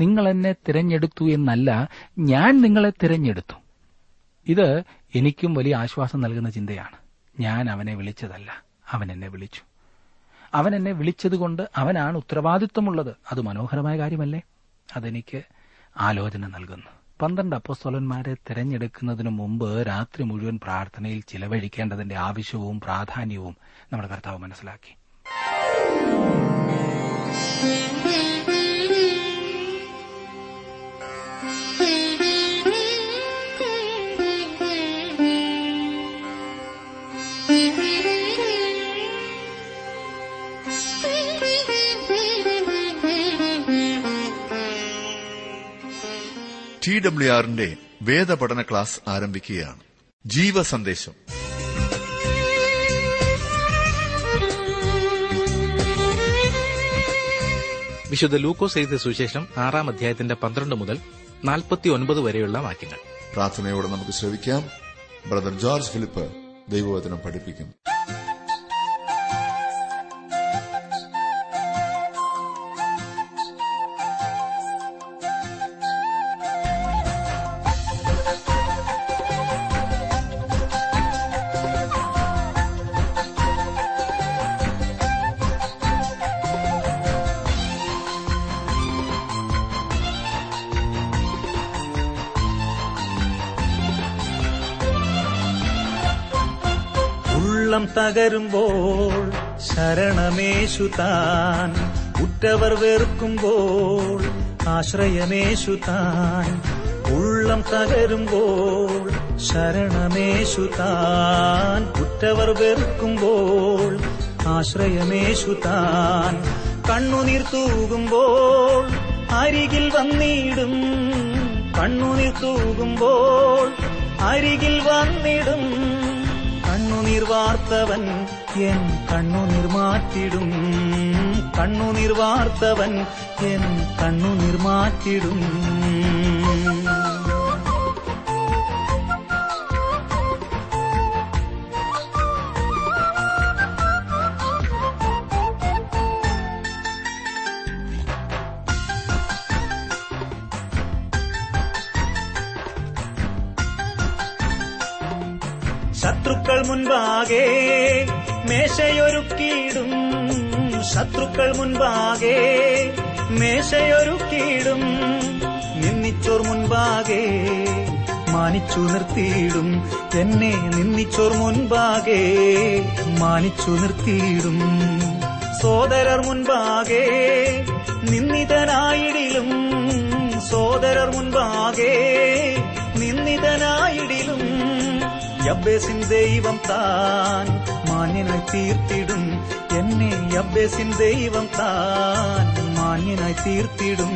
നിങ്ങൾ എന്നെ തിരഞ്ഞെടുത്തു എന്നല്ല ഞാൻ നിങ്ങളെ തിരഞ്ഞെടുത്തു. ഇത് എനിക്കും വലിയ ആശ്വാസം നൽകുന്ന ചിന്തയാണ്. ഞാൻ അവനെ വിളിച്ചതല്ല അവൻ എന്നെ വിളിച്ചു. അവൻ എന്നെ വിളിച്ചതുകൊണ്ട് അവനാണ് ഉത്തരവാദിത്വമുള്ളത്. അത് മനോഹരമായ കാര്യമല്ലേ? അതെനിക്ക് ആലോചന നൽകുന്നു. പന്ത്രണ്ട് അപ്പസ്തോലന്മാരെ തിരഞ്ഞെടുക്കുന്നതിനു മുമ്പ് രാത്രി മുഴുവൻ പ്രാർത്ഥനയിൽ ചിലവഴിക്കേണ്ടതിന്റെ ആവശ്യവും പ്രാധാന്യവും നമ്മുടെ കർത്താവ് മനസ്സിലാക്കി. ടി ഡബ്ല്യു ആറിന്റെ വേദപഠന ക്ലാസ് ആരംഭിക്കുകയാണ്. ജീവ സന്ദേശം വിശുദ്ധ ലൂക്കോസ് എഴുതിയ സുവിശേഷം ആറാം അധ്യായത്തിന്റെ പന്ത്രണ്ട് മുതൽ നാൽപ്പത്തി ഒൻപത് വരെയുള്ള വാക്യങ്ങൾ. പ്രാർത്ഥനയോടെ നമുക്ക് ശ്രവിക്കാം. ബ്രദർ ജോർജ് ഫിലിപ്പ് ദൈവവചനം പഠിപ്പിക്കും. തകരുമ്പോൾ ശരണമേശു താൻ. ഉറ്റവർ വെറുക്കുമ്പോൾ ആശ്രയമേശു താൻ. ഉള്ളം തകരുമ്പോൾ ശരണമേശു താൻ. ഉറ്റവർ വെറുക്കുമ്പോൾ ആശ്രയമേശു താൻ. കണ്ണുനീർ തൂകുമ്പോൾ അരികിൽ വന്നിടും. കണ്ണുനീർ തൂകുമ്പോൾ അരികിൽ വന്നിടും. കണ്ണുനീർ വാർത്തവൻ എൻ കണ്ണുനീർ മാറ്റിടും കണ്ണുനീർ വാർത്തവൻ എൻ കണ്ണുനീർ മാറ്റിടും മുൻപാകെ മേശയൊരുക്കിയിടും. ശത്രുക്കൾ മുൻപാകെ മേശയൊരുക്കിയിടും. നിന്നിച്ചോർ മുൻപാകെ മാനിച്ചു നിർത്തിയിടും. എന്നെ നിന്നിച്ചോർ മുൻപാകെ മാനിച്ചു നിർത്തിയിടും. സോദരർ മുൻപാകെ നിന്ദിതനായിടിലും. സോദരർ മുൻപാകെ നിന്ദിതനായിടിലും. യബ്ബേസിൻ ദൈവം താൻ മാന്യനായി തീർത്തിടും എന്നെ യബ്ബേസിൻ ദൈവം താൻ മാന്യനായി തീർത്തിടും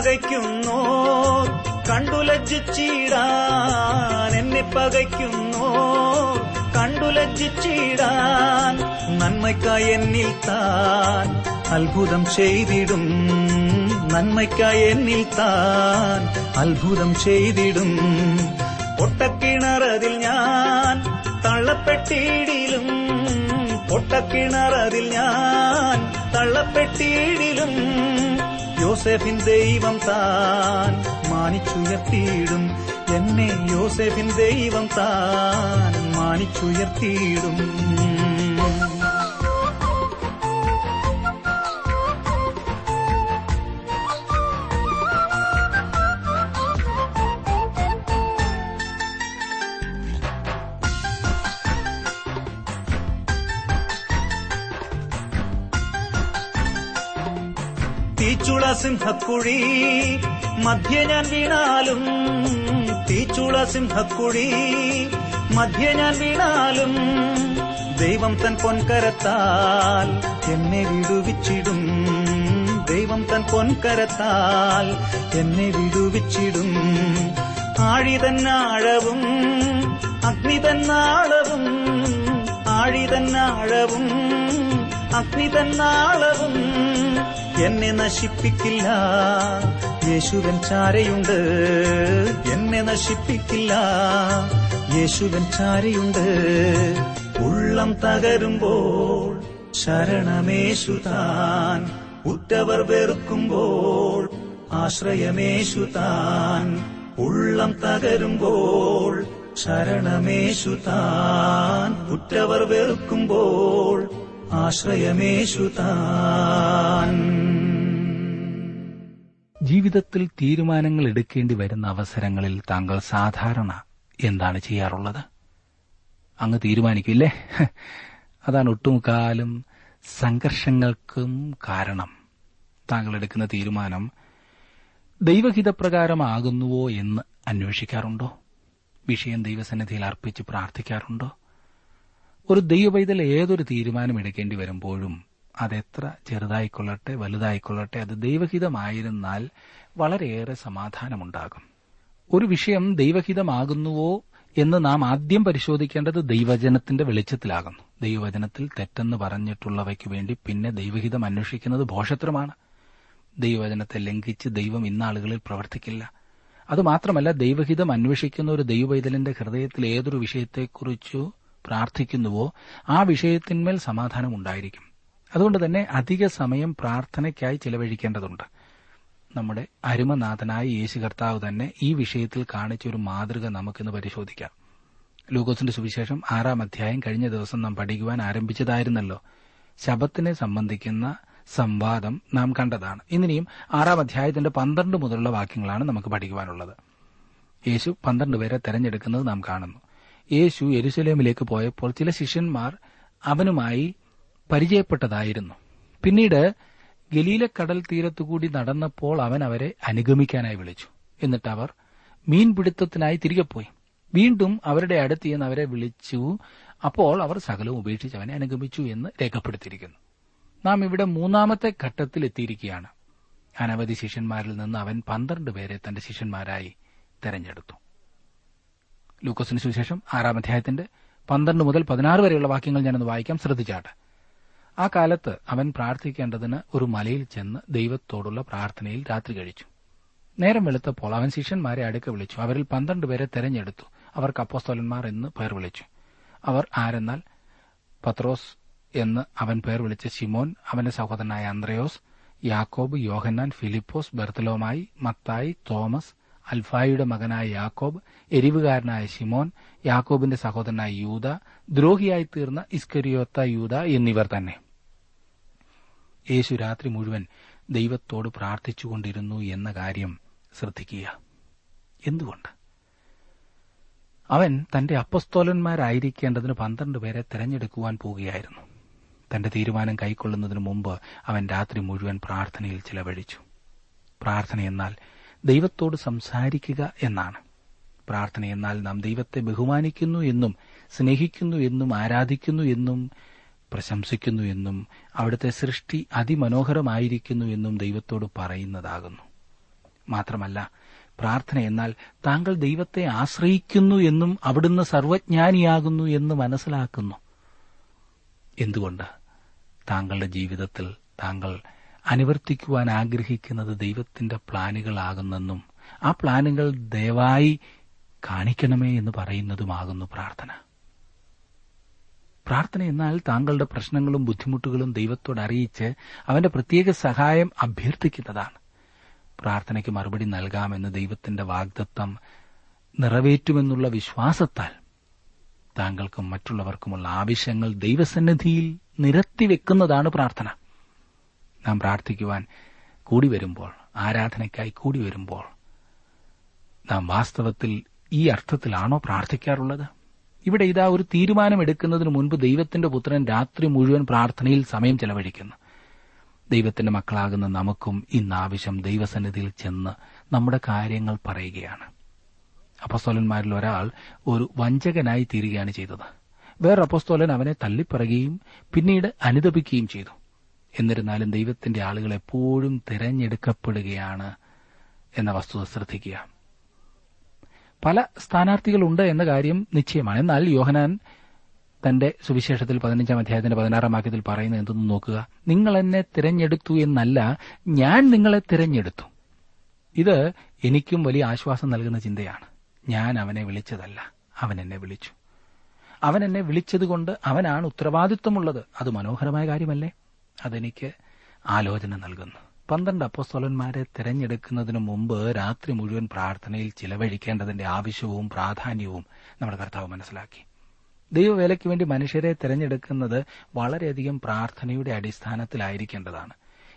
പകയ്ക്കുന്നോ. കണ്ടു ലജ്ജിച്ചിടാൻ എന്നെ പകയ്ക്കുന്നു. കണ്ടു ലജ്ജിച്ചിടാൻ നന്മയ്ക്കായി എന്നിൽ താൻ അത്ഭുതം ചെയ്തിടും. നന്മയ്ക്കായി എന്നിൽ താൻ അത്ഭുതം ചെയ്തിടും. പൊട്ടക്കിണറതിൽ ഞാൻ തള്ളപ്പെട്ടിടിലും. പൊട്ടക്കിണറതിൽ ഞാൻ തള്ളപ്പെട്ടിടിലും. യോസെഫിൻ ദൈവം താൻ മാനിച്ചുയർത്തിയിടും. എന്നെ യോസെഫിൻ ദൈവം താൻ മാനിച്ചുയർത്തിയിടും. സിംഹക്കുഴി മധ്യ ഞാൻ വീണാലും തീച്ചുള സിംഹക്കുഴി മധ്യ ഞാൻ വീണാലും ദൈവം തൻ പൊൻകരത്താൽ എന്നെ വിടുവിച്ചിടും. ദൈവം തൻ പൊൻകരത്താൽ എന്നെ വിടുവിച്ചിടും. ആഴിതന്നാഴവും അഗ്നി തന്നാളവും ആഴിതന്നാഴവും അഗ്നി തന്നാളവും എന്നെ നശിപ്പിക്കില്ല. യേശുവൻ ചാരയുണ്ട്. എന്നെ നശിപ്പിക്കില്ല. യേശുവൻ ചാരയുണ്ട്. ഉള്ളം തകരുമ്പോൾ ശരണമേശുതാൻ ഉറ്റവർ വെറുക്കുമ്പോൾ ആശ്രയമേശുതാൻ ഉള്ളം തകരുമ്പോൾ ശരണമേശുതാൻ ഉറ്റവർ വെറുക്കുമ്പോൾ ആശ്രയമേശുതാൻ. ജീവിതത്തിൽ തീരുമാനങ്ങൾ എടുക്കേണ്ടി വരുന്ന അവസരങ്ങളിൽ താങ്കൾ സാധാരണ എന്താണ് ചെയ്യാറുള്ളത്? അങ്ങ് തീരുമാനിക്കില്ലേ? അതാണ് ഒട്ടുമുക്കാലും സംഘർഷങ്ങൾക്കും കാരണം. താങ്കൾ എടുക്കുന്ന തീരുമാനം ദൈവഹിതപ്രകാരമാകുന്നുവോ എന്ന് അന്വേഷിക്കാറുണ്ടോ? വിഷയം ദൈവസന്നിധിയിൽ അർപ്പിച്ച് പ്രാർത്ഥിക്കാറുണ്ടോ? ഒരു ദൈവപൈതൽ ഏതൊരു തീരുമാനം എടുക്കേണ്ടി വരുമ്പോഴും അതെത്ര ചെറുതായിക്കൊള്ളട്ടെ വലുതായിക്കൊള്ളട്ടെ അത് ദൈവഹിതമായിരുന്നാൽ വളരെയേറെ സമാധാനമുണ്ടാകും. ഒരു വിഷയം ദൈവഹിതമാകുന്നുവോ എന്ന് നാം ആദ്യം പരിശോധിക്കേണ്ടത് ദൈവവചനത്തിന്റെ വെളിച്ചത്തിലാകുന്നു. ദൈവവചനത്തിൽ തെറ്റെന്ന് പറഞ്ഞിട്ടുള്ളവയ്ക്ക് വേണ്ടി പിന്നെ ദൈവഹിതം അന്വേഷിക്കുന്നത് ഭോഷത്രമാണ് ദൈവവചനത്തെ ലംഘിച്ച് ദൈവം ഇന്നാളുകളിൽ പ്രവർത്തിക്കില്ല. അതുമാത്രമല്ല ദൈവഹിതം അന്വേഷിക്കുന്ന ഒരു ദൈവവൈതലിന്റെ ഹൃദയത്തിൽ ഏതൊരു വിഷയത്തെക്കുറിച്ചു പ്രാർത്ഥിക്കുന്നുവോ ആ വിഷയത്തിന്മേൽ സമാധാനം ഉണ്ടായിരിക്കും അതുകൊണ്ട് തന്നെ അധിക സമയം പ്രാർത്ഥനയ്ക്കായി ചിലവഴിക്കേണ്ടതുണ്ട്. നമ്മുടെ അരുമനാഥനായ യേശു കർത്താവ് തന്നെ ഈ വിഷയത്തിൽ കാണിച്ച ഒരു മാതൃക നമുക്കിന്ന് പരിശോധിക്കാം. ലൂക്കോസിന്റെ സുവിശേഷം ആറാം അധ്യായം കഴിഞ്ഞ ദിവസം നാം പഠിക്കുവാൻ ആരംഭിച്ചതായിരുന്നല്ലോ. ശബത്തിനെ സംബന്ധിക്കുന്ന സംവാദം നാം കണ്ടതാണ്. ഇന്നിനിയും ആറാം അധ്യായത്തിന്റെ പന്ത്രണ്ട് മുതലുള്ള വാക്യങ്ങളാണ് നമുക്ക് പഠിക്കുവാനുള്ളത്. യേശു പന്ത്രണ്ട് പേരെ തെരഞ്ഞെടുക്കുന്നത് നാം കാണുന്നു. യേശു യെരുസലേമിലേക്ക് പോയപ്പോൾ ചില ശിഷ്യന്മാർ അവനുമായി പരിചയപ്പെട്ടതായിരുന്നു. പിന്നീട് ഗലീലക്കടൽ തീരത്തുകൂടി നടന്നപ്പോൾ അവൻ അവരെ അനുഗമിക്കാനായി വിളിച്ചു. എന്നിട്ട് അവർ മീൻപിടുത്തത്തിനായി തിരികെ പോയി. വീണ്ടും അവരുടെ അടുത്ത് അവരെ വിളിച്ചു. അപ്പോൾ അവർ സകലവും ഉപേക്ഷിച്ച് അവനെ അനുഗമിച്ചു എന്ന് രേഖപ്പെടുത്തിയിരിക്കുന്നു. നാം ഇവിടെ മൂന്നാമത്തെ ഘട്ടത്തിൽ എത്തിയിരിക്കുകയാണ്. അനവധി ശിഷ്യന്മാരിൽ നിന്ന് അവൻ പന്ത്രണ്ട് പേരെ തന്റെ ശിഷ്യന്മാരായി തെരഞ്ഞെടുത്തു. ലൂക്കോസിന് സുവിശേഷം ആറാം അധ്യായത്തിന്റെ പന്ത്രണ്ട് മുതൽ പതിനാറ് വരെയുള്ള വാക്യങ്ങൾ ഞാനൊന്ന് വായിക്കാം. ശ്രദ്ധിച്ചാട്ടെ. ആ കാലത്ത് അവൻ പ്രാർത്ഥിക്കേണ്ടതിന് ഒരു മലയിൽ ചെന്ന് ദൈവത്തോടുള്ള പ്രാർത്ഥനയിൽ രാത്രി കഴിച്ചു. നേരം വെളുത്തപ്പോൾ അവൻ ശിഷ്യന്മാരെ അടുക്ക വിളിച്ചു. അവരിൽ പന്ത്രണ്ട് പേരെ തെരഞ്ഞെടുത്തു. അവർക്ക് അപ്പോസ്തോലന്മാർ എന്ന് പേർ വിളിച്ചു. അവർ ആരെന്നാൽ? പത്രോസ് എന്ന് അവൻ പേർ വിളിച്ച ശിമോൻ അവന്റെ സഹോദരനായ അന്ത്രയോസ് യാക്കോബ് യോഹന്നാൻ ഫിലിപ്പോസ് ബെർത്തലോമായി മത്തായി തോമസ് അൽഫായിയുടെ മകനായ യാക്കോബ് എരിവുകാരനായ ഷിമോൻ യാക്കോബിന്റെ സഹോദരനായ യൂത ദ്രോഹിയായി തീർന്ന ഇസ്കരിയോത്ത യൂത എന്നിവർ തന്നെ. യേശു രാത്രി മുഴുവൻ ദൈവത്തോട് പ്രാർത്ഥിച്ചുകൊണ്ടിരുന്നു എന്ന കാര്യം ശ്രദ്ധിക്കുക. എന്തുകൊണ്ട്? അവൻ തന്റെ അപ്പസ്തോലന്മാരായിരിക്കേണ്ടതിന് പന്ത്രണ്ട് പേരെ തെരഞ്ഞെടുക്കുവാൻ പോകുകയായിരുന്നു തന്റെ തീരുമാനം കൈക്കൊള്ളുന്നതിനു മുമ്പ് അവൻ രാത്രി മുഴുവൻ പ്രാർത്ഥനയിൽ ചിലവഴിച്ചു. പ്രാർത്ഥന എന്നാൽ ദൈവത്തോട് സംസാരിക്കുക എന്നാണ്. പ്രാർത്ഥന എന്നാൽ നാം ദൈവത്തെ ബഹുമാനിക്കുന്നു എന്നും സ്നേഹിക്കുന്നു എന്നും ആരാധിക്കുന്നു എന്നും പ്രശംസിക്കുന്നു എന്നും അവിടുത്തെ സൃഷ്ടി അതിമനോഹരമായിരിക്കുന്നു എന്നും ദൈവത്തോട് പറയുന്നതാകുന്നു. മാത്രമല്ല പ്രാർത്ഥന എന്നാൽ താങ്കൾ ദൈവത്തെ ആശ്രയിക്കുന്നു എന്നും അവിടുന്ന് സർവജ്ഞാനിയാകുന്നു എന്ന് മനസ്സിലാക്കുന്നു. എന്തുകൊണ്ട്? താങ്കളുടെ ജീവിതത്തിൽ താങ്കൾ അനുവർത്തിക്കുവാൻ ആഗ്രഹിക്കുന്നത് ദൈവത്തിന്റെ പ്ലാനുകളാകുന്നെന്നും ആ പ്ലാനുകൾ ദയവായി കാണിക്കണമേ എന്ന് പറയുന്നതുമാകുന്നു പ്രാർത്ഥന. പ്രാർത്ഥന എന്നാൽ താങ്കളുടെ പ്രശ്നങ്ങളും ബുദ്ധിമുട്ടുകളും ദൈവത്തോട് അറിയിച്ച് അവന്റെ പ്രത്യേക സഹായം അഭ്യർത്ഥിക്കുന്നതാണ്. പ്രാർത്ഥനയ്ക്ക് മറുപടി നൽകാമെന്ന് ദൈവത്തിന്റെ വാഗ്ദത്തം നിറവേറ്റുമെന്നുള്ള വിശ്വാസത്താൽ താങ്കൾക്കും മറ്റുള്ളവർക്കുമുള്ള ആവശ്യങ്ങൾ ദൈവസന്നിധിയിൽ നിരത്തിവെക്കുന്നതാണ് പ്രാർത്ഥന. നാം പ്രാർത്ഥിക്കുവാൻ കൂടി വരുമ്പോൾ ആരാധനയ്ക്കായി കൂടി വരുമ്പോൾ നാം വാസ്തവത്തിൽ ഈ അർത്ഥത്തിലാണോ പ്രാർത്ഥിക്കാറുള്ളത്? ഇവിടെ ഇതാ ഒരു തീരുമാനമെടുക്കുന്നതിന് മുൻപ് ദൈവത്തിന്റെ പുത്രൻ രാത്രി മുഴുവൻ പ്രാർത്ഥനയിൽ സമയം ചെലവഴിക്കുന്നു. ദൈവത്തിന്റെ മക്കളാകുന്ന നമുക്കും ഇന്ന് ആവശ്യം ദൈവസന്നിധിയിൽ ചെന്ന് നമ്മുടെ കാര്യങ്ങൾ പറയുകയാണ്. അപ്പസ്തോലന്മാരിൽ ഒരാൾ ഒരു വഞ്ചകനായി തീരുകയാണ് ചെയ്തത്. വേറെ അപ്പസ്തോലൻ അവനെ തള്ളിപ്പറയുകയും പിന്നീട് അനുദപിക്കുകയും ചെയ്തു. എന്നിരുന്നാലും ദൈവത്തിന്റെ ആളുകൾ എപ്പോഴും തിരഞ്ഞെടുക്കപ്പെടുകയാണ് എന്ന വസ്തുത ശ്രദ്ധിക്കുക. പല സ്ഥാനാർത്ഥികളുണ്ട് എന്ന കാര്യം നിശ്ചയമാണ്. എന്നാൽ യോഹനാൻ തന്റെ സുവിശേഷത്തിൽ പതിനഞ്ചാം അധ്യായത്തിന്റെ പതിനാറാം വാക്യത്തിൽ പറയുന്നത് എന്തെന്ന് നോക്കുക. നിങ്ങൾ എന്നെ തിരഞ്ഞെടുത്തു എന്നല്ല ഞാൻ നിങ്ങളെ തിരഞ്ഞെടുത്തു. ഇത് എനിക്കും വലിയ ആശ്വാസം നൽകുന്ന ചിന്തയാണ്. ഞാൻ അവനെ വിളിച്ചതല്ല അവൻ എന്നെ വിളിച്ചു. അവൻ എന്നെ വിളിച്ചതുകൊണ്ട് അവനാണ് ഉത്തരവാദിത്വമുള്ളത്. അത് മനോഹരമായ കാര്യമല്ലേ? അതെനിക്ക് ആലോചന നൽകുന്നു. പന്ത്രണ്ട് അപ്പോസ്തോലന്മാരെ തിരഞ്ഞെടുക്കുന്നതിന് മുമ്പ് രാത്രി മുഴുവൻ പ്രാർത്ഥനയിൽ ചിലവഴിക്കേണ്ടതിന്റെ ആവശ്യവും പ്രാധാന്യവും നമ്മുടെ കർത്താവ് മനസ്സിലാക്കി. ദൈവവേലയ്ക്ക് വേണ്ടി മനുഷ്യരെ തിരഞ്ഞെടുക്കുന്നത് വളരെയധികം പ്രാർത്ഥനയുടെ അടിസ്ഥാനത്തിലായിരിക്കേണ്ടതാണ്.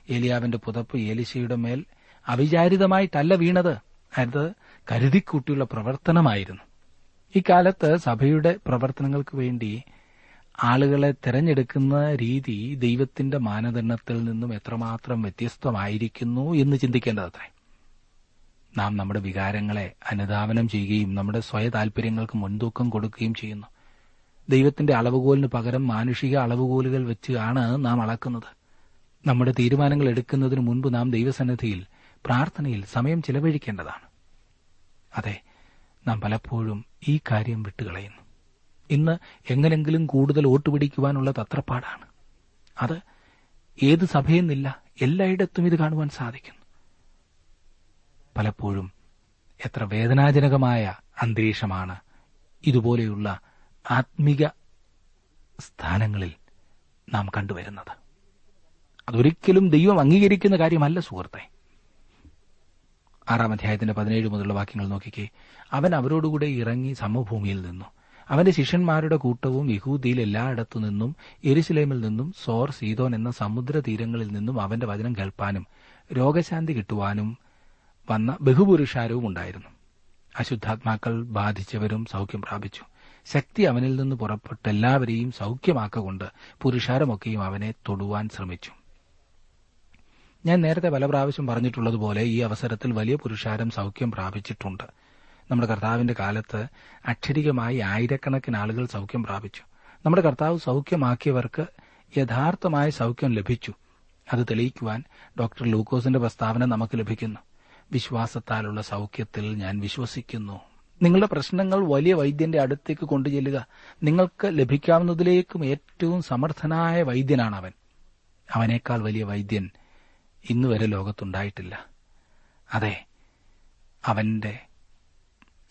ഏലിയാവിന്റെ പുതപ്പ് ഏലിശയുടെ മേൽ അവിചാരിതമായിട്ടല്ല വീണത്. അത് കരുതിക്കൂട്ടിയുള്ള പ്രവർത്തനമായിരുന്നു. ഇക്കാലത്ത് സഭയുടെ പ്രവർത്തനങ്ങൾക്ക് വേണ്ടി ആളുകളെ തെരഞ്ഞെടുക്കുന്ന രീതി ദൈവത്തിന്റെ മാനദണ്ഡത്തിൽ നിന്നും എത്രമാത്രം വ്യത്യസ്തമായിരിക്കുന്നു എന്ന് ചിന്തിക്കേണ്ടതത്രേ. നാം നമ്മുടെ വികാരങ്ങളെ അനുധാവനം ചെയ്യുകയും നമ്മുടെ സ്വയ താൽപര്യങ്ങൾക്ക് മുൻതൂക്കം കൊടുക്കുകയും ചെയ്യുന്നു. ദൈവത്തിന്റെ അളവുകോലിന് പകരം മാനുഷിക അളവുകോലുകൾ വെച്ചാണ് നാം അളക്കുന്നത്. നമ്മുടെ തീരുമാനങ്ങൾ എടുക്കുന്നതിന് മുൻപ് നാം ദൈവസന്നിധിയിൽ പ്രാർത്ഥനയിൽ സമയം ചിലവഴിക്കേണ്ടതാണ്. അതെ നാം പലപ്പോഴും ഈ കാര്യം വിട്ടുകളയുന്നു. ഇന്ന് എങ്ങനെങ്കിലും കൂടുതൽ വോട്ട് പിടിക്കുവാനുള്ള തത്രപ്പാടാണ്. അത് ഏത് സഭയെന്നില്ല എല്ലായിടത്തും ഇത് കാണുവാൻ സാധിക്കുന്നു. പലപ്പോഴും എത്ര വേദനാജനകമായ അന്തരീക്ഷമാണ് ഇതുപോലെയുള്ള ആത്മിക സ്ഥാനങ്ങളിൽ നാം കണ്ടുവരുന്നത്. അതൊരിക്കലും ദൈവം അംഗീകരിക്കുന്ന കാര്യമല്ല സുഹൃത്തെ. ആറാം അധ്യായത്തിന്റെ പതിനേഴ് മുതലുള്ള വാക്യങ്ങൾ നോക്കിക്കേ. അവൻ അവരോടുകൂടെ ഇറങ്ങി സമഭൂമിയിൽ നിന്നു. അവന്റെ ശിഷ്യന്മാരുടെ കൂട്ടവും യഹൂദിയിൽ എല്ലായിടത്തു നിന്നും എരുസലേമിൽ നിന്നും സോർ സീതോൻ എന്ന സമുദ്ര തീരങ്ങളിൽ നിന്നും അവന്റെ വചനം കേൾപ്പാനും രോഗശാന്തി കിട്ടുവാനും വന്ന ബഹുപുരുഷാരവും ഉണ്ടായിരുന്നു. അശുദ്ധാത്മാക്കൾ ബാധിച്ചവരും സൗഖ്യം പ്രാപിച്ചു. ശക്തി അവനിൽ നിന്ന് പുറപ്പെട്ട് എല്ലാവരെയും സൗഖ്യമാക്കൊണ്ട് പുരുഷാരമൊക്കെയും അവനെ തൊടുവാൻ ശ്രമിച്ചു. ഞാൻ നേരത്തെ പല പ്രാവശ്യം പറഞ്ഞിട്ടുള്ളതുപോലെ ഈ അവസരത്തിൽ വലിയ പുരുഷാരം സൗഖ്യം പ്രാപിച്ചിട്ടുണ്ട്. നമ്മുടെ കർത്താവിന്റെ കാലത്ത് അക്ഷരികമായി ആയിരക്കണക്കിന് ആളുകൾ സൗഖ്യം പ്രാപിച്ചു. നമ്മുടെ കർത്താവ് സൗഖ്യമാക്കിയവർക്ക് യഥാർത്ഥമായ സൗഖ്യം ലഭിച്ചു. അത് തെളിയിക്കുവാൻ ഡോക്ടർ ലൂക്കോസിന്റെ പ്രസ്താവന നമുക്ക് ലഭിക്കുന്നു. വിശ്വാസത്താലുള്ള സൗഖ്യത്തിൽ ഞാൻ വിശ്വസിക്കുന്നു. നിങ്ങളുടെ പ്രശ്നങ്ങൾ വലിയ വൈദ്യന്റെ അടുത്തേക്ക് കൊണ്ടുചെല്ലുക. നിങ്ങൾക്ക് ലഭിക്കാവുന്നതിലേക്കും ഏറ്റവും സമർത്ഥനായ വൈദ്യനാണ് അവൻ അവനേക്കാൾ വലിയ വൈദ്യൻ ഇന്നുവരെ ലോകത്തുണ്ടായിട്ടില്ല. അതെ അവന്റെ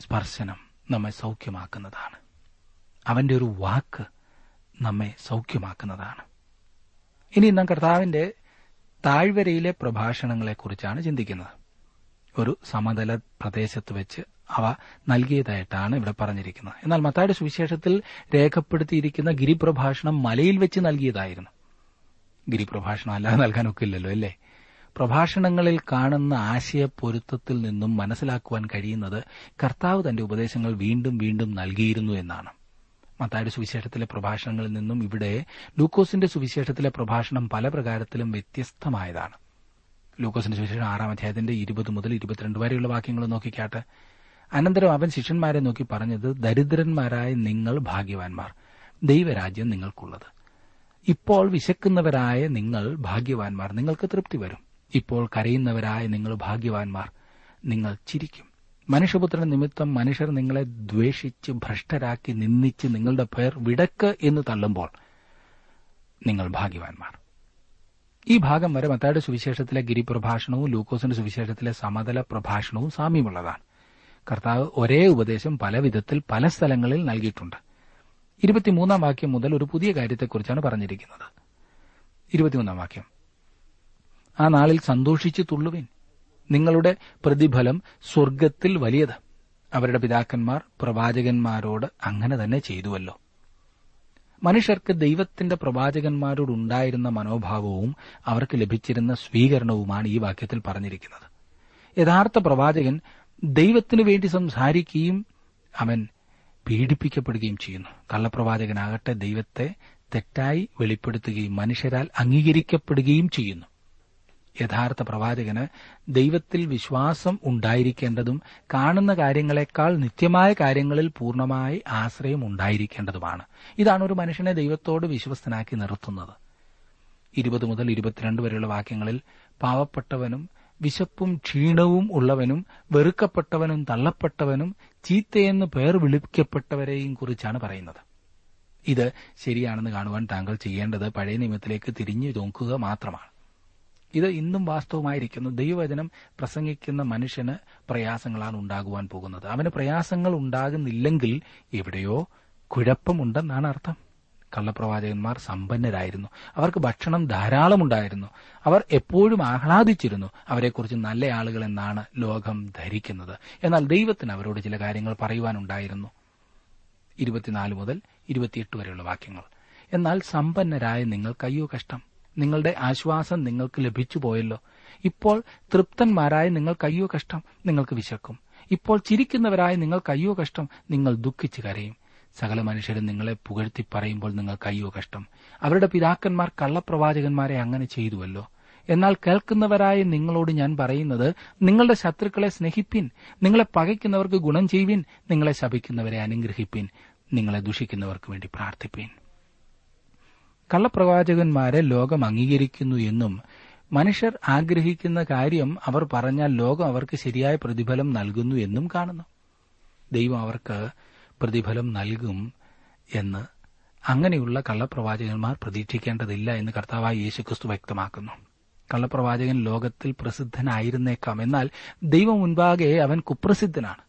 സ്പർശനം നമ്മെ സൗഖ്യമാക്കുന്നതാണ്. അവന്റെ ഒരു വാക്ക് നമ്മെ സൗഖ്യമാക്കുന്നതാണ്. ഇനി നാം കർത്താവിന്റെ താഴ്വരയിലെ പ്രഭാഷണങ്ങളെക്കുറിച്ചാണ് ചിന്തിക്കുന്നത്. ഒരു സമതല പ്രദേശത്ത് വെച്ച് അവ നൽകിയതായിട്ടാണ് ഇവിടെ പറഞ്ഞിരിക്കുന്നത്. എന്നാൽ മത്തായുടെ സുവിശേഷത്തിൽ രേഖപ്പെടുത്തിയിരിക്കുന്ന ഗിരിപ്രഭാഷണം മലയിൽ വെച്ച് നൽകിയതായിരുന്നു. ഗിരിപ്രഭാഷണം അല്ലാതെ നൽകാനൊക്കില്ലല്ലോ അല്ലേ? പ്രഭാഷണങ്ങളിൽ കാണുന്ന ആശയപ്പൊരുത്തത്തിൽ നിന്നും മനസ്സിലാക്കുവാൻ കഴിയുന്നത് കർത്താവ് തന്റെ ഉപദേശങ്ങൾ വീണ്ടും വീണ്ടും നൽകിയിരുന്നു എന്നാണ്. മത്തായുടെ സുവിശേഷത്തിലെ പ്രഭാഷണങ്ങളിൽ നിന്നും ഇവിടെ ലൂക്കോസിന്റെ സുവിശേഷത്തിലെ പ്രഭാഷണം പല പ്രകാരത്തിലും വ്യത്യസ്തമായതാണ്. ലൂക്കോസിന്റെ സുവിശേഷം ആറാം അധ്യായത്തിന്റെ ഇരുപത് മുതൽ ഇരുപത്തിരണ്ട് വരെയുള്ള വാക്യങ്ങൾ നോക്കിക്കാട്ടെ. അനന്തരം അവൻ ശിഷ്യന്മാരെ നോക്കി പറഞ്ഞത് ദരിദ്രന്മാരായ നിങ്ങൾ ഭാഗ്യവാന്മാർ ദൈവരാജ്യം നിങ്ങൾക്കുള്ളത്. ഇപ്പോൾ വിശക്കുന്നവരായ നിങ്ങൾ ഭാഗ്യവാന്മാർ നിങ്ങൾക്ക് തൃപ്തി വരും. ഇപ്പോൾ കരയുന്നവരായ നിങ്ങൾ ഭാഗ്യവാൻമാർ നിങ്ങൾ ചിരിക്കും. മനുഷ്യപുത്രൻ നിമിത്തം മനുഷ്യർ നിങ്ങളെ ദ്വേഷിച്ച് ഭ്രഷ്ടരാക്കി നിന്ദിച്ച് നിങ്ങളുടെ പേർ വിടക്ക് എന്ന് തള്ളുമ്പോൾ നിങ്ങൾ ഭാഗ്യവാൻമാർ ഈ ഭാഗം വരെ മത്തായുടെ സുവിശേഷത്തിലെ ഗിരിപ്രഭാഷണവും ലൂക്കോസിന്റെ സുവിശേഷത്തിലെ സമതല പ്രഭാഷണവും സാമ്യമുള്ളതാണ്. കർത്താവ് ഒരേ ഉപദേശം പല വിധത്തിൽ പല സ്ഥലങ്ങളിൽ നൽകിയിട്ടുണ്ട്. ഇരുപത്തിമൂന്നാം വാക്യം മുതൽ ഒരു പുതിയ കാര്യത്തെക്കുറിച്ചാണ് പറഞ്ഞിരിക്കുന്നത്. ഇരുപത്തിമൂന്നാം വാക്യം. ആ നാളിൽ സന്തോഷിച്ചു തുള്ളുവിൻ. നിങ്ങളുടെ പ്രതിഫലം സ്വർഗത്തിൽ വലിയത്. അവരുടെ പിതാക്കന്മാർ പ്രവാചകന്മാരോട് അങ്ങനെ തന്നെ ചെയ്തുവല്ലോ. മനുഷ്യർക്ക് ദൈവത്തിന്റെ പ്രവാചകന്മാരോടുണ്ടായിരുന്ന മനോഭാവവും അവർക്ക് ലഭിച്ചിരുന്ന സ്വീകരണവുമാണ് ഈ വാക്യത്തിൽ പറഞ്ഞിരിക്കുന്നത്. യഥാർത്ഥ പ്രവാചകൻ ദൈവത്തിനു വേണ്ടി സംസാരിക്കുകയും അവൻ പീഡിപ്പിക്കപ്പെടുകയും ചെയ്യുന്നു. കള്ളപ്രവാചകനാകട്ടെ ദൈവത്തെ തെറ്റായി വെളിപ്പെടുത്തുകയും മനുഷ്യരാൽ അംഗീകരിക്കപ്പെടുകയും ചെയ്യുന്നു. യഥാർത്ഥ പ്രവാചകന് ദൈവത്തിൽ വിശ്വാസം ഉണ്ടായിരിക്കേണ്ടതും കാണുന്ന കാര്യങ്ങളെക്കാൾ നിത്യമായ കാര്യങ്ങളിൽ പൂർണമായി ആശ്രയം ഉണ്ടായിരിക്കേണ്ടതുമാണ്. ഇതാണ് ഒരു മനുഷ്യനെ ദൈവത്തോട് വിശ്വസ്തനാക്കി നിർത്തുന്നത്. ഇരുപത് മുതൽ ഇരുപത്തിരണ്ട് വരെയുള്ള വാക്യങ്ങളിൽ പാവപ്പെട്ടവനും വിശപ്പും ക്ഷീണവും ഉള്ളവനും വെറുക്കപ്പെട്ടവനും തള്ളപ്പെട്ടവനും ചീത്തയെന്ന് പേർ വിളിക്കപ്പെട്ടവരെയും കുറിച്ചാണ് പറയുന്നത്. ഇത് ശരിയാണെന്ന് കാണുവാൻ താങ്കൾ ചെയ്യേണ്ടത് പഴയ നിയമത്തിലേക്ക് തിരിഞ്ഞു നോക്കുക മാത്രമാണ്. ഇത് ഇന്നും വാസ്തവമായിരിക്കുന്നു. ദൈവവചനം പ്രസംഗിക്കുന്ന മനുഷ്യന് പ്രയാസങ്ങളാണ് ഉണ്ടാകുവാൻ പോകുന്നത്. അവന് പ്രയാസങ്ങൾ ഉണ്ടാകുന്നില്ലെങ്കിൽ എവിടെയോ കുഴപ്പമുണ്ടെന്നാണ് അർത്ഥം. കള്ളപ്രവാചകന്മാർ സമ്പന്നരായിരുന്നു. അവർക്ക് ഭക്ഷണം ധാരാളമുണ്ടായിരുന്നു. അവർ എപ്പോഴും ആഹ്ലാദിച്ചിരുന്നു അവരെക്കുറിച്ച് നല്ല ആളുകൾ എന്നാണ് ലോകം ധരിക്കുന്നത്. എന്നാൽ ദൈവത്തിന് അവരോട് ചില കാര്യങ്ങൾ പറയുവാനുണ്ടായിരുന്നു. ഇരുപത്തിനാല് മുതൽ ഇരുപത്തിയെട്ട് വരെയുള്ള വാക്യങ്ങൾ. എന്നാൽ സമ്പന്നരായ നിങ്ങൾ കയ്യോ കഷ്ടം. നിങ്ങളുടെ ആശ്വാസം നിങ്ങൾക്ക് ലഭിച്ചു പോയല്ലോ. ഇപ്പോൾ തൃപ്തന്മാരായ നിങ്ങൾ കയ്യോ കഷ്ടം നിങ്ങൾക്ക് വിശക്കും. ഇപ്പോൾ ചിരിക്കുന്നവരായ നിങ്ങൾ കയ്യോ കഷ്ടം നിങ്ങൾ ദുഃഖിച്ചു കരയും. സകല മനുഷ്യരും നിങ്ങളെ പുകഴ്ത്തി പറയുമ്പോൾ നിങ്ങൾ കയ്യോ കഷ്ടം. അവരുടെ പിതാക്കന്മാർ കള്ളപ്രവാചകന്മാരെ അങ്ങനെ ചെയ്തുവല്ലോ. എന്നാൽ കേൾക്കുന്നവരായ നിങ്ങളോട് ഞാൻ പറയുന്നത് നിങ്ങളുടെ ശത്രുക്കളെ സ്നേഹിപ്പിൻ. നിങ്ങളെ പകയ്ക്കുന്നവർക്ക് ഗുണം ചെയ്യുവിൻ. നിങ്ങളെ ശപിക്കുന്നവരെ അനുഗ്രഹിപ്പിൻ. നിങ്ങളെ ദുഷിക്കുന്നവർക്ക് വേണ്ടി പ്രാർത്ഥിപ്പിൻ. കള്ളപ്രവാചകന്മാരെ ലോകം അംഗീകരിക്കുന്നു എന്നും മനുഷ്യർ ആഗ്രഹിക്കുന്ന കാര്യം അവർ പറഞ്ഞാൽ ലോകം അവർക്ക് ശരിയായ പ്രതിഫലം നൽകുന്നു എന്നും കാണുന്നു. ദൈവം അവർക്ക് പ്രതിഫലം നൽകും എന്ന് അങ്ങനെയുള്ള കള്ളപ്രവാചകന്മാർ പ്രതീക്ഷിക്കേണ്ടതില്ല എന്ന് കർത്താവായ യേശുക്രിസ്തു വ്യക്തമാക്കുന്നു. കള്ളപ്രവാചകൻ ലോകത്തിൽ പ്രസിദ്ധനായിരുന്നേക്കാം. എന്നാൽ ദൈവം മുൻപാകെ അവൻ കുപ്രസിദ്ധനാണ്.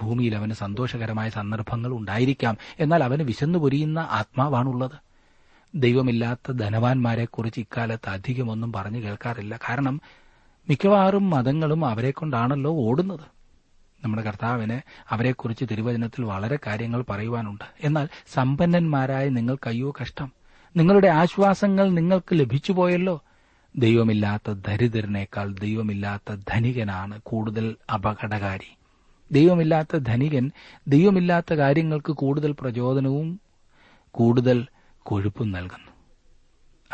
ഭൂമിയിൽ അവന് സന്തോഷകരമായ സന്ദർഭങ്ങൾ ഉണ്ടായിരിക്കാം. എന്നാൽ അവന് വിശന്നു പൊരിയുന്ന ആത്മാവാണുള്ളത്. ദൈവമില്ലാത്ത ധനവാന്മാരെക്കുറിച്ച് ഇക്കാലത്ത് അധികമൊന്നും പറഞ്ഞു കേൾക്കാറില്ല. കാരണം മിക്കവാറും മതങ്ങളും അവരെക്കൊണ്ടാണല്ലോ ഓടുന്നത്. നമ്മുടെ കർത്താവിന് അവരെക്കുറിച്ച് തിരുവചനത്തിൽ വളരെ കാര്യങ്ങൾ പറയുവാനുണ്ട്. എന്നാൽ സമ്പന്നന്മാരായ നിങ്ങൾക്കയ്യോ കഷ്ടം. നിങ്ങളുടെ ആശ്വാസങ്ങൾ നിങ്ങൾക്ക് ലഭിച്ചുപോയല്ലോ. ദൈവമില്ലാത്ത ദരിദ്രനേക്കാൾ ദൈവമില്ലാത്ത ധനികനാണ് കൂടുതൽ അപകടകാരി. ദൈവമില്ലാത്ത ധനികൻ ദൈവമില്ലാത്ത കാര്യങ്ങൾക്ക് കൂടുതൽ പ്രചോദനവും കൂടുതൽ കൊഴുപ്പും നൽകുന്നു.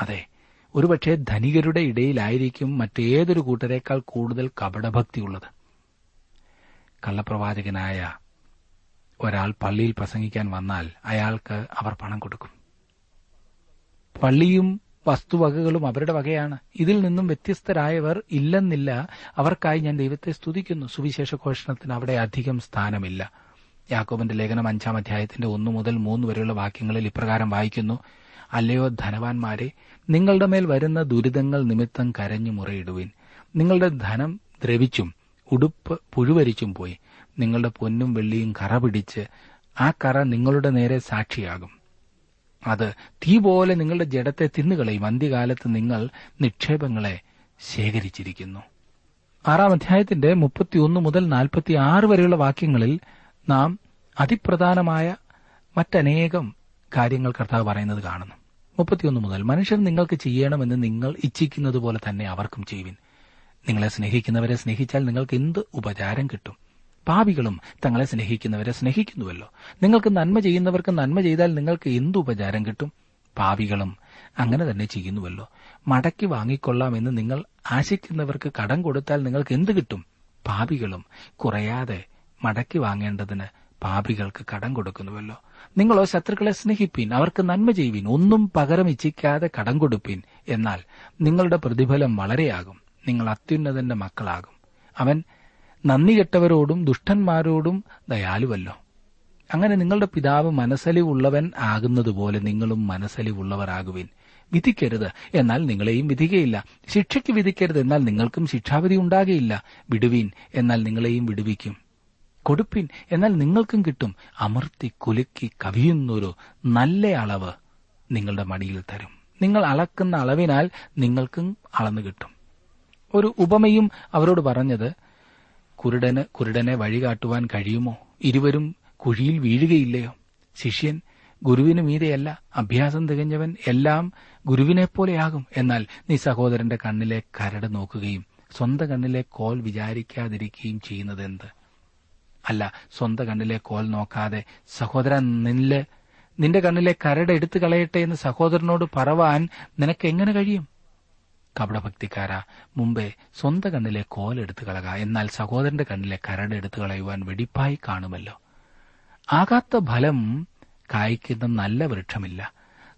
അതെ ഒരുപക്ഷെ ധനികരുടെ ഇടയിലായിരിക്കും മറ്റേതൊരു കൂട്ടരേക്കാൾ കൂടുതൽ കപടഭക്തിയുള്ളത്. കള്ളപ്രവാചകനായ ഒരാൾ പള്ളിയിൽ പ്രസംഗിക്കാൻ വന്നാൽ അയാൾക്ക് അവർ പണം കൊടുക്കും. പള്ളിയും വസ്തുവകകളും അവരുടെ വകയാണ്. ഇതിൽ നിന്നും വ്യത്യസ്തരായവർ ഇല്ലെന്നില്ല. അവർക്കായി ഞാൻ ദൈവത്തെ സ്തുതിക്കുന്നു. സുവിശേഷ ഘോഷണത്തിന് അവിടെ അധികം സ്ഥാനമില്ല. യാക്കോബിന്റെ ലേഖനം അഞ്ചാം അധ്യായത്തിന്റെ ഒന്നു മുതൽ മൂന്ന് വരെയുള്ള വാക്യങ്ങളിൽ ഇപ്രകാരം വായിക്കുന്നു. അല്ലയോ ധനവാന്മാരെ നിങ്ങളുടെ മേൽ വരുന്ന ദുരിതങ്ങൾ നിമിത്തം കരഞ്ഞു മുറയിടുവിൻ. നിങ്ങളുടെ ധനം ദ്രവിച്ചും ഉടുപ്പ് പുഴുവരിച്ചും പോയി. നിങ്ങളുടെ പൊന്നും വെള്ളിയും കറ പിടിച്ച് ആ കറ നിങ്ങളുടെ നേരെ സാക്ഷിയാകും. അത് തീ പോലെ നിങ്ങളുടെ ജഡത്തെ തിന്നുകളയും. അന്ത്യകാലത്ത് നിങ്ങൾ നിക്ഷേപങ്ങളെ ശേഖരിച്ചിരിക്കുന്നു. ആറാം അധ്യായത്തിന്റെ മുപ്പത്തിയൊന്ന് മുതൽ നാൽപ്പത്തി ആറ് വരെയുള്ള വാക്യങ്ങളിൽ നാം അതിപ്രധാനമായ മറ്റനേകം കാര്യങ്ങൾ കർത്താവ് പറയുന്നത് കാണുന്നു. മുപ്പത്തിയൊന്ന് മുതൽ മനുഷ്യർ നിങ്ങൾക്ക് ചെയ്യണമെന്ന് നിങ്ങൾ ഇച്ഛിക്കുന്നത് പോലെ തന്നെ അവർക്കും ചെയ്യുവിൻ. നിങ്ങളെ സ്നേഹിക്കുന്നവരെ സ്നേഹിച്ചാൽ നിങ്ങൾക്ക് എന്ത് ഉപചാരം കിട്ടും? പാപികളും തങ്ങളെ സ്നേഹിക്കുന്നവരെ സ്നേഹിക്കുന്നുവല്ലോ. നിങ്ങൾക്ക് നന്മ ചെയ്യുന്നവർക്ക് നന്മ ചെയ്താൽ നിങ്ങൾക്ക് എന്ത് ഉപചാരം കിട്ടും? പാപികളും അങ്ങനെ തന്നെ ചെയ്യുന്നുവല്ലോ. മടക്കി വാങ്ങിക്കൊള്ളാമെന്ന് നിങ്ങൾ ആശിക്കുന്നവർക്ക് കടം കൊടുത്താൽ നിങ്ങൾക്ക് എന്ത് കിട്ടും? പാപികളും കുറയാതെ മടക്കി വാങ്ങേണ്ടതിന് പാപികൾക്ക് കടം കൊടുക്കുന്നുവല്ലോ. നിങ്ങളോ ശത്രുക്കളെ സ്നേഹിപ്പീൻ അവർക്ക് നന്മ ചെയ്യുവിൻ ഒന്നും പകരം ഇച്ഛിക്കാതെ കടം കൊടുപ്പീൻ എന്നാൽ നിങ്ങളുടെ പ്രതിഫലം വളരെയാകും. നിങ്ങൾ അത്യുന്നതന്റെ മക്കളാകും. അവൻ നന്ദി കെട്ടവരോടും ദുഷ്ടന്മാരോടും ദയാലുവല്ലോ. അങ്ങനെ നിങ്ങളുടെ പിതാവ് മനസ്സലിവുള്ളവൻ ആകുന്നതുപോലെ നിങ്ങളും മനസ്സലിവുള്ളവരാകുവിൻ. വിധിക്കരുത് എന്നാൽ നിങ്ങളെയും വിധിക്കയില്ല ശിക്ഷയ്ക്ക് വിധിക്കരുത് എന്നാൽ നിങ്ങൾക്കും ശിക്ഷാവിധി ഉണ്ടാകയില്ല. വിടുവീൻ എന്നാൽ നിങ്ങളെയും വിടുവിക്കും. കൊടുപ്പിൻ. എന്നാൽ നിങ്ങൾക്കും കിട്ടും. അമർത്തി കുലുക്കി കവിയുന്നൊരു നല്ല അളവ് നിങ്ങളുടെ മടിയിൽ തരും. നിങ്ങൾ അളക്കുന്ന അളവിനാൽ നിങ്ങൾക്കും അളന്നു കിട്ടും. ഒരു ഉപമയും അവരോട് പറഞ്ഞത് കുരുടന് കുരുടനെ വഴികാട്ടുവാൻ കഴിയുമോ? ഇരുവരും കുഴിയിൽ വീഴുകയില്ലയോ? ശിഷ്യൻ ഗുരുവിന് മീതെയല്ല അഭ്യാസം തികഞ്ഞവൻ എല്ലാം ഗുരുവിനെപ്പോലെയാകും. എന്നാൽ നീ സഹോദരന്റെ കണ്ണിലെ കരട് നോക്കുകയും സ്വന്തം കണ്ണിലെ കോൽ വിചാരിക്കാതിരിക്കുകയും ചെയ്യുന്നത് എന്ത്? അല്ല സ്വന്തം കണ്ണിലെ കോൽ നോക്കാതെ സഹോദരൻ നിന്നിലെ നിന്റെ കണ്ണിലെ കരട് എടുത്തു കളയട്ടെ എന്ന് സഹോദരനോട് പറവാൻ നിനക്ക് എങ്ങനെ കഴിയും? കപടഭക്തിക്കാര മുമ്പേ സ്വന്തം കണ്ണിലെ കോൽ എടുത്തു കളക എന്നാൽ സഹോദരന്റെ കണ്ണിലെ കരട് എടുത്തു കളയുവാൻ വെടിപ്പായി കാണുമല്ലോ. ആകാത്ത ഫലം കായ്ക്കുന്ന നല്ല വൃക്ഷമില്ല.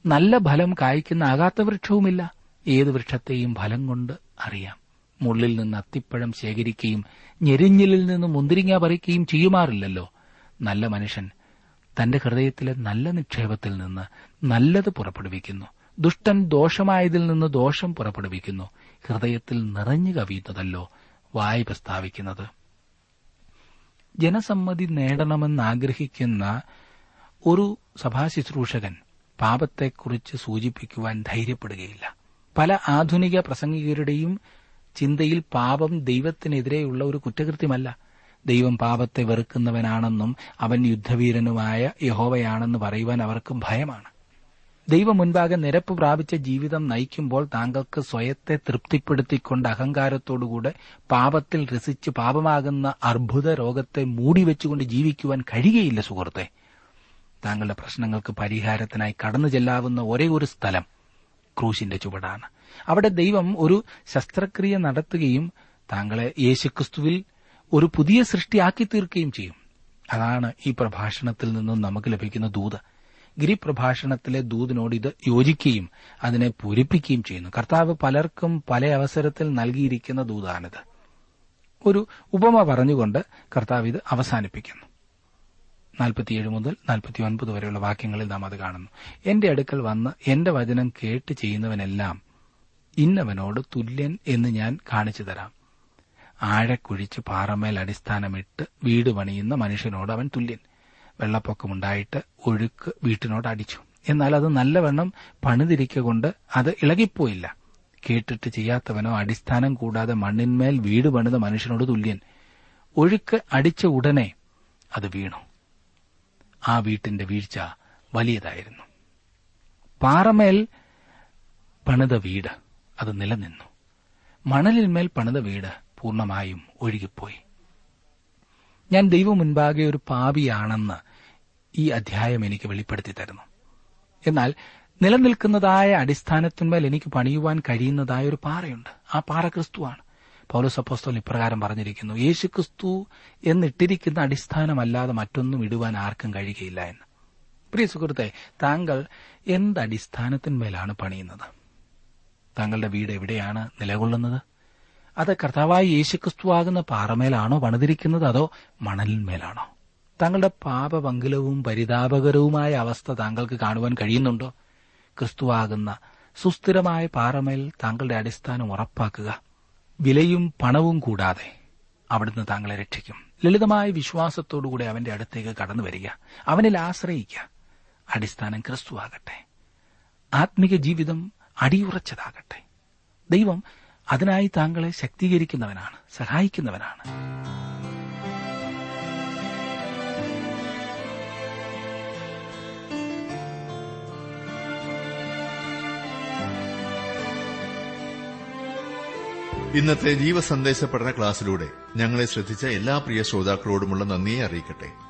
നല്ല ഫലം കായ്ക്കുന്ന ആകാത്ത വൃക്ഷവുമില്ല. ഏത് വൃക്ഷത്തെയും ഫലം കൊണ്ട് അറിയാം. മുള്ളിൽ നിന്ന് അത്തിപ്പഴം ശേഖരിക്കുകയും ഞെരിഞ്ഞിലിൽ നിന്ന് മുന്തിരിങ്ങ പറിക്കുകയും ചെയ്യുമാറില്ലല്ലോ. നല്ല മനുഷ്യൻ തന്റെ ഹൃദയത്തിലെ നല്ല നിക്ഷേപത്തിൽ നിന്ന് നല്ലത് പുറപ്പെടുവിക്കുന്നു. ദുഷ്ടൻ ദോഷമായതിൽ നിന്ന് ദോഷം പുറപ്പെടുവിക്കുന്നു. ഹൃദയത്തിൽ നിറഞ്ഞു കവിയുന്നതല്ലോ വായി പ്രസ്താവിക്കുന്നത്. ജനസമ്മതി നേടണമെന്നാഗ്രഹിക്കുന്ന ഒരു സഭാശുശ്രൂഷകൻ പാപത്തെക്കുറിച്ച് സൂചിപ്പിക്കുവാൻ ധൈര്യപ്പെടുകയില്ല. പല ആധുനിക പ്രസംഗികരുടെയും ചിന്തയിൽ പാപം ദൈവത്തിനെതിരെയുള്ള ഒരു കുറ്റകൃത്യമല്ല. ദൈവം പാപത്തെ വെറുക്കുന്നവനാണെന്നും അവൻ യുദ്ധവീരനുമായ യഹോവയാണെന്ന് പറയുവാൻ അവർക്ക് ഭയമാണ്. ദൈവം മുൻപാകെ നിരപ്പ് പ്രാപിച്ച ജീവിതം നയിക്കുമ്പോൾ താങ്കൾക്ക് സ്വയത്തെ തൃപ്തിപ്പെടുത്തിക്കൊണ്ട് അഹങ്കാരത്തോടുകൂടെ പാപത്തിൽ രസിച്ച് പാപമാകുന്ന അർബുദ രോഗത്തെ മൂടിവെച്ചുകൊണ്ട് ജീവിക്കുവാൻ കഴിയുകയില്ല സുഹൃത്തെ. താങ്കളുടെ പ്രശ്നങ്ങൾക്ക് പരിഹാരത്തിനായി കടന്നു ചെല്ലാവുന്ന ഒരേ ഒരു സ്ഥലം ക്രൂശിന്റെ ചുവടാണ്. അവിടെ ദൈവം ഒരു ശസ്ത്രക്രിയ നടത്തുകയും താങ്കളെ യേശുക്രിസ്തുവിൽ ഒരു പുതിയ സൃഷ്ടിയാക്കി തീർക്കുകയും ചെയ്യും. അതാണ് ഈ പ്രഭാഷണത്തിൽ നിന്നും നമുക്ക് ലഭിക്കുന്ന ദൂത്. ഗിരിപ്രഭാഷണത്തിലെ ദൂതിനോട് ഇത് യോജിക്കുകയും അതിനെ പൂരിപ്പിക്കുകയും ചെയ്യുന്നു. കർത്താവ് പലർക്കും പല അവസരത്തിൽ നൽകിയിരിക്കുന്ന ദൂതാണിത്. ഒരു ഉപമ പറഞ്ഞുകൊണ്ട് കർത്താവ് ഇത് അവസാനിപ്പിക്കുന്നു. നാൽപ്പത്തിയേഴ് മുതൽ നാൽപ്പത്തിയൊൻപത് വരെയുള്ള വാക്യങ്ങളിൽ നാം അത് കാണുന്നു. എന്റെ അടുക്കൽ വന്ന് എന്റെ വചനം കേട്ട് ചെയ്യുന്നവനെല്ലാം ഇന്നവനോട് തുല്യൻ എന്ന് ഞാൻ കാണിച്ചു തരാം. ആഴക്കുഴിച്ച് പാറമേൽ അടിസ്ഥാനമിട്ട് വീട് പണിയുന്ന മനുഷ്യനോട് അവൻ തുല്യൻ. വെള്ളപ്പൊക്കമുണ്ടായിട്ട് ഒഴുക്ക് വീട്ടിനോട് അടിച്ചു. എന്നാൽ അത് നല്ലവണ്ണം പണിതിരിക്കൊണ്ട് അത് ഇളകിപ്പോയില്ല. കേട്ടിട്ട് ചെയ്യാത്തവനോ അടിസ്ഥാനം കൂടാതെ മണ്ണിന്മേൽ വീട് പണിത മനുഷ്യനോട് തുല്യൻ. ഒഴുക്ക് അടിച്ച ഉടനെ അത് വീണു. ആ വീട്ടിന്റെ വീഴ്ച വലിയതായിരുന്നു. പാറമേൽ പണിത വീട് അത് നിലനിന്നു. മണലിന്മേൽ പണിത വീട് പൂർണമായും ഒഴുകിപ്പോയി. ഞാൻ ദൈവം മുൻപാകെ ഒരു പാപിയാണെന്ന് ഈ അധ്യായം എനിക്ക് വെളിപ്പെടുത്തി തരുന്നു. എന്നാൽ നിലനിൽക്കുന്നതായ അടിസ്ഥാനത്തിന്മേൽ എനിക്ക് പണിയുവാൻ കഴിയുന്നതായ ഒരു പാറയുണ്ട്. ആ പാറ ക്രിസ്തുവാണ്. പൗലോസ് അപ്പോസ്തോൽ ഇപ്രകാരം പറഞ്ഞിരിക്കുന്നു യേശു ക്രിസ്തു എന്നിട്ടിരിക്കുന്ന അടിസ്ഥാനമല്ലാതെ മറ്റൊന്നും ഇടുവാൻ ആർക്കും കഴിയുകയില്ല എന്ന്. പ്രിയ സുഹൃത്തെ താങ്കൾ എന്ത് അടിസ്ഥാനത്തിന്മേലാണ് പണിയുന്നത്? താങ്കളുടെ വീട് എവിടെയാണ് നിലകൊള്ളുന്നത്? അത് കർത്താവായ യേശുക്രിസ്തുവാകുന്ന പാറമേലാണോ പണിതിരിക്കുന്നത് അതോ മണലിന്മേലാണോ? താങ്കളുടെ പാപവങ്കിലവും പരിതാപകരവുമായ അവസ്ഥ താങ്കൾക്ക് കാണുവാൻ കഴിയുന്നുണ്ടോ? ക്രിസ്തുവാകുന്ന സുസ്ഥിരമായ പാറമേൽ താങ്കളുടെ അടിസ്ഥാനം ഉറപ്പാക്കുക. വിലയും പണവും കൂടാതെ അവിടുന്ന് താങ്കളെ രക്ഷിക്കും. ലളിതമായ വിശ്വാസത്തോടുകൂടി അവന്റെ അടുത്തേക്ക് കടന്നു വരിക. അവനിൽ ആശ്രയിക്കുക. അടിസ്ഥാനം ക്രിസ്തുവാകട്ടെ. ആത്മീക ജീവിതം അടിയുറച്ചതാകട്ടെ. ദൈവം അതിനായി താങ്കളെ ശക്തീകരിക്കുന്നവനാണ് സഹായിക്കുന്നവനാണ്. ഇന്നത്തെ ജീവസന്ദേശ പഠന ക്ലാസ്സിലൂടെ ഞങ്ങളെ ശ്രദ്ധിച്ച എല്ലാ പ്രിയ ശ്രോതാക്കളോടുമുള്ള നന്ദിയെ അറിയിക്കട്ടെ.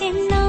சென்ன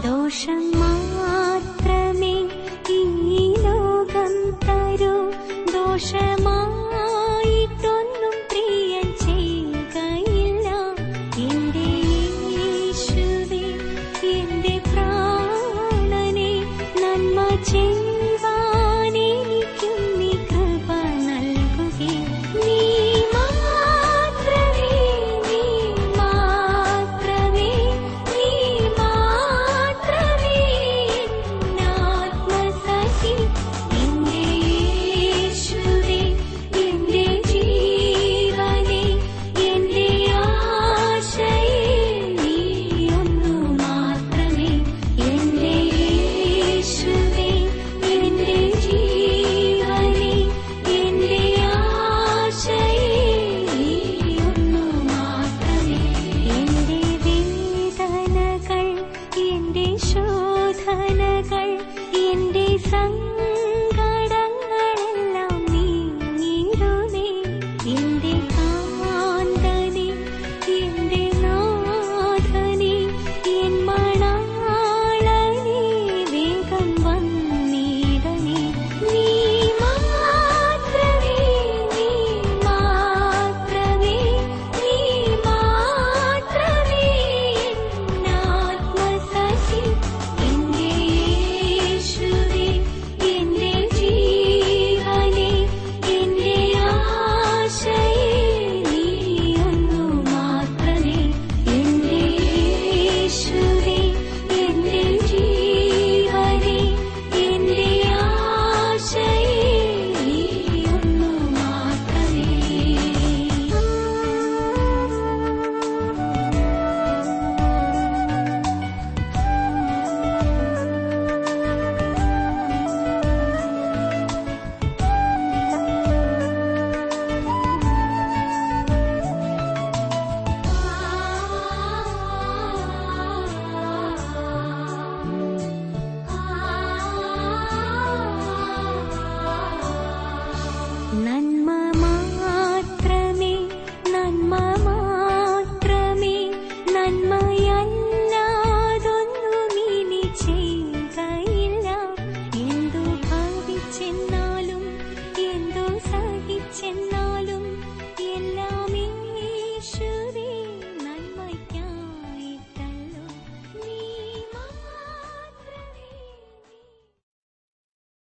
都什么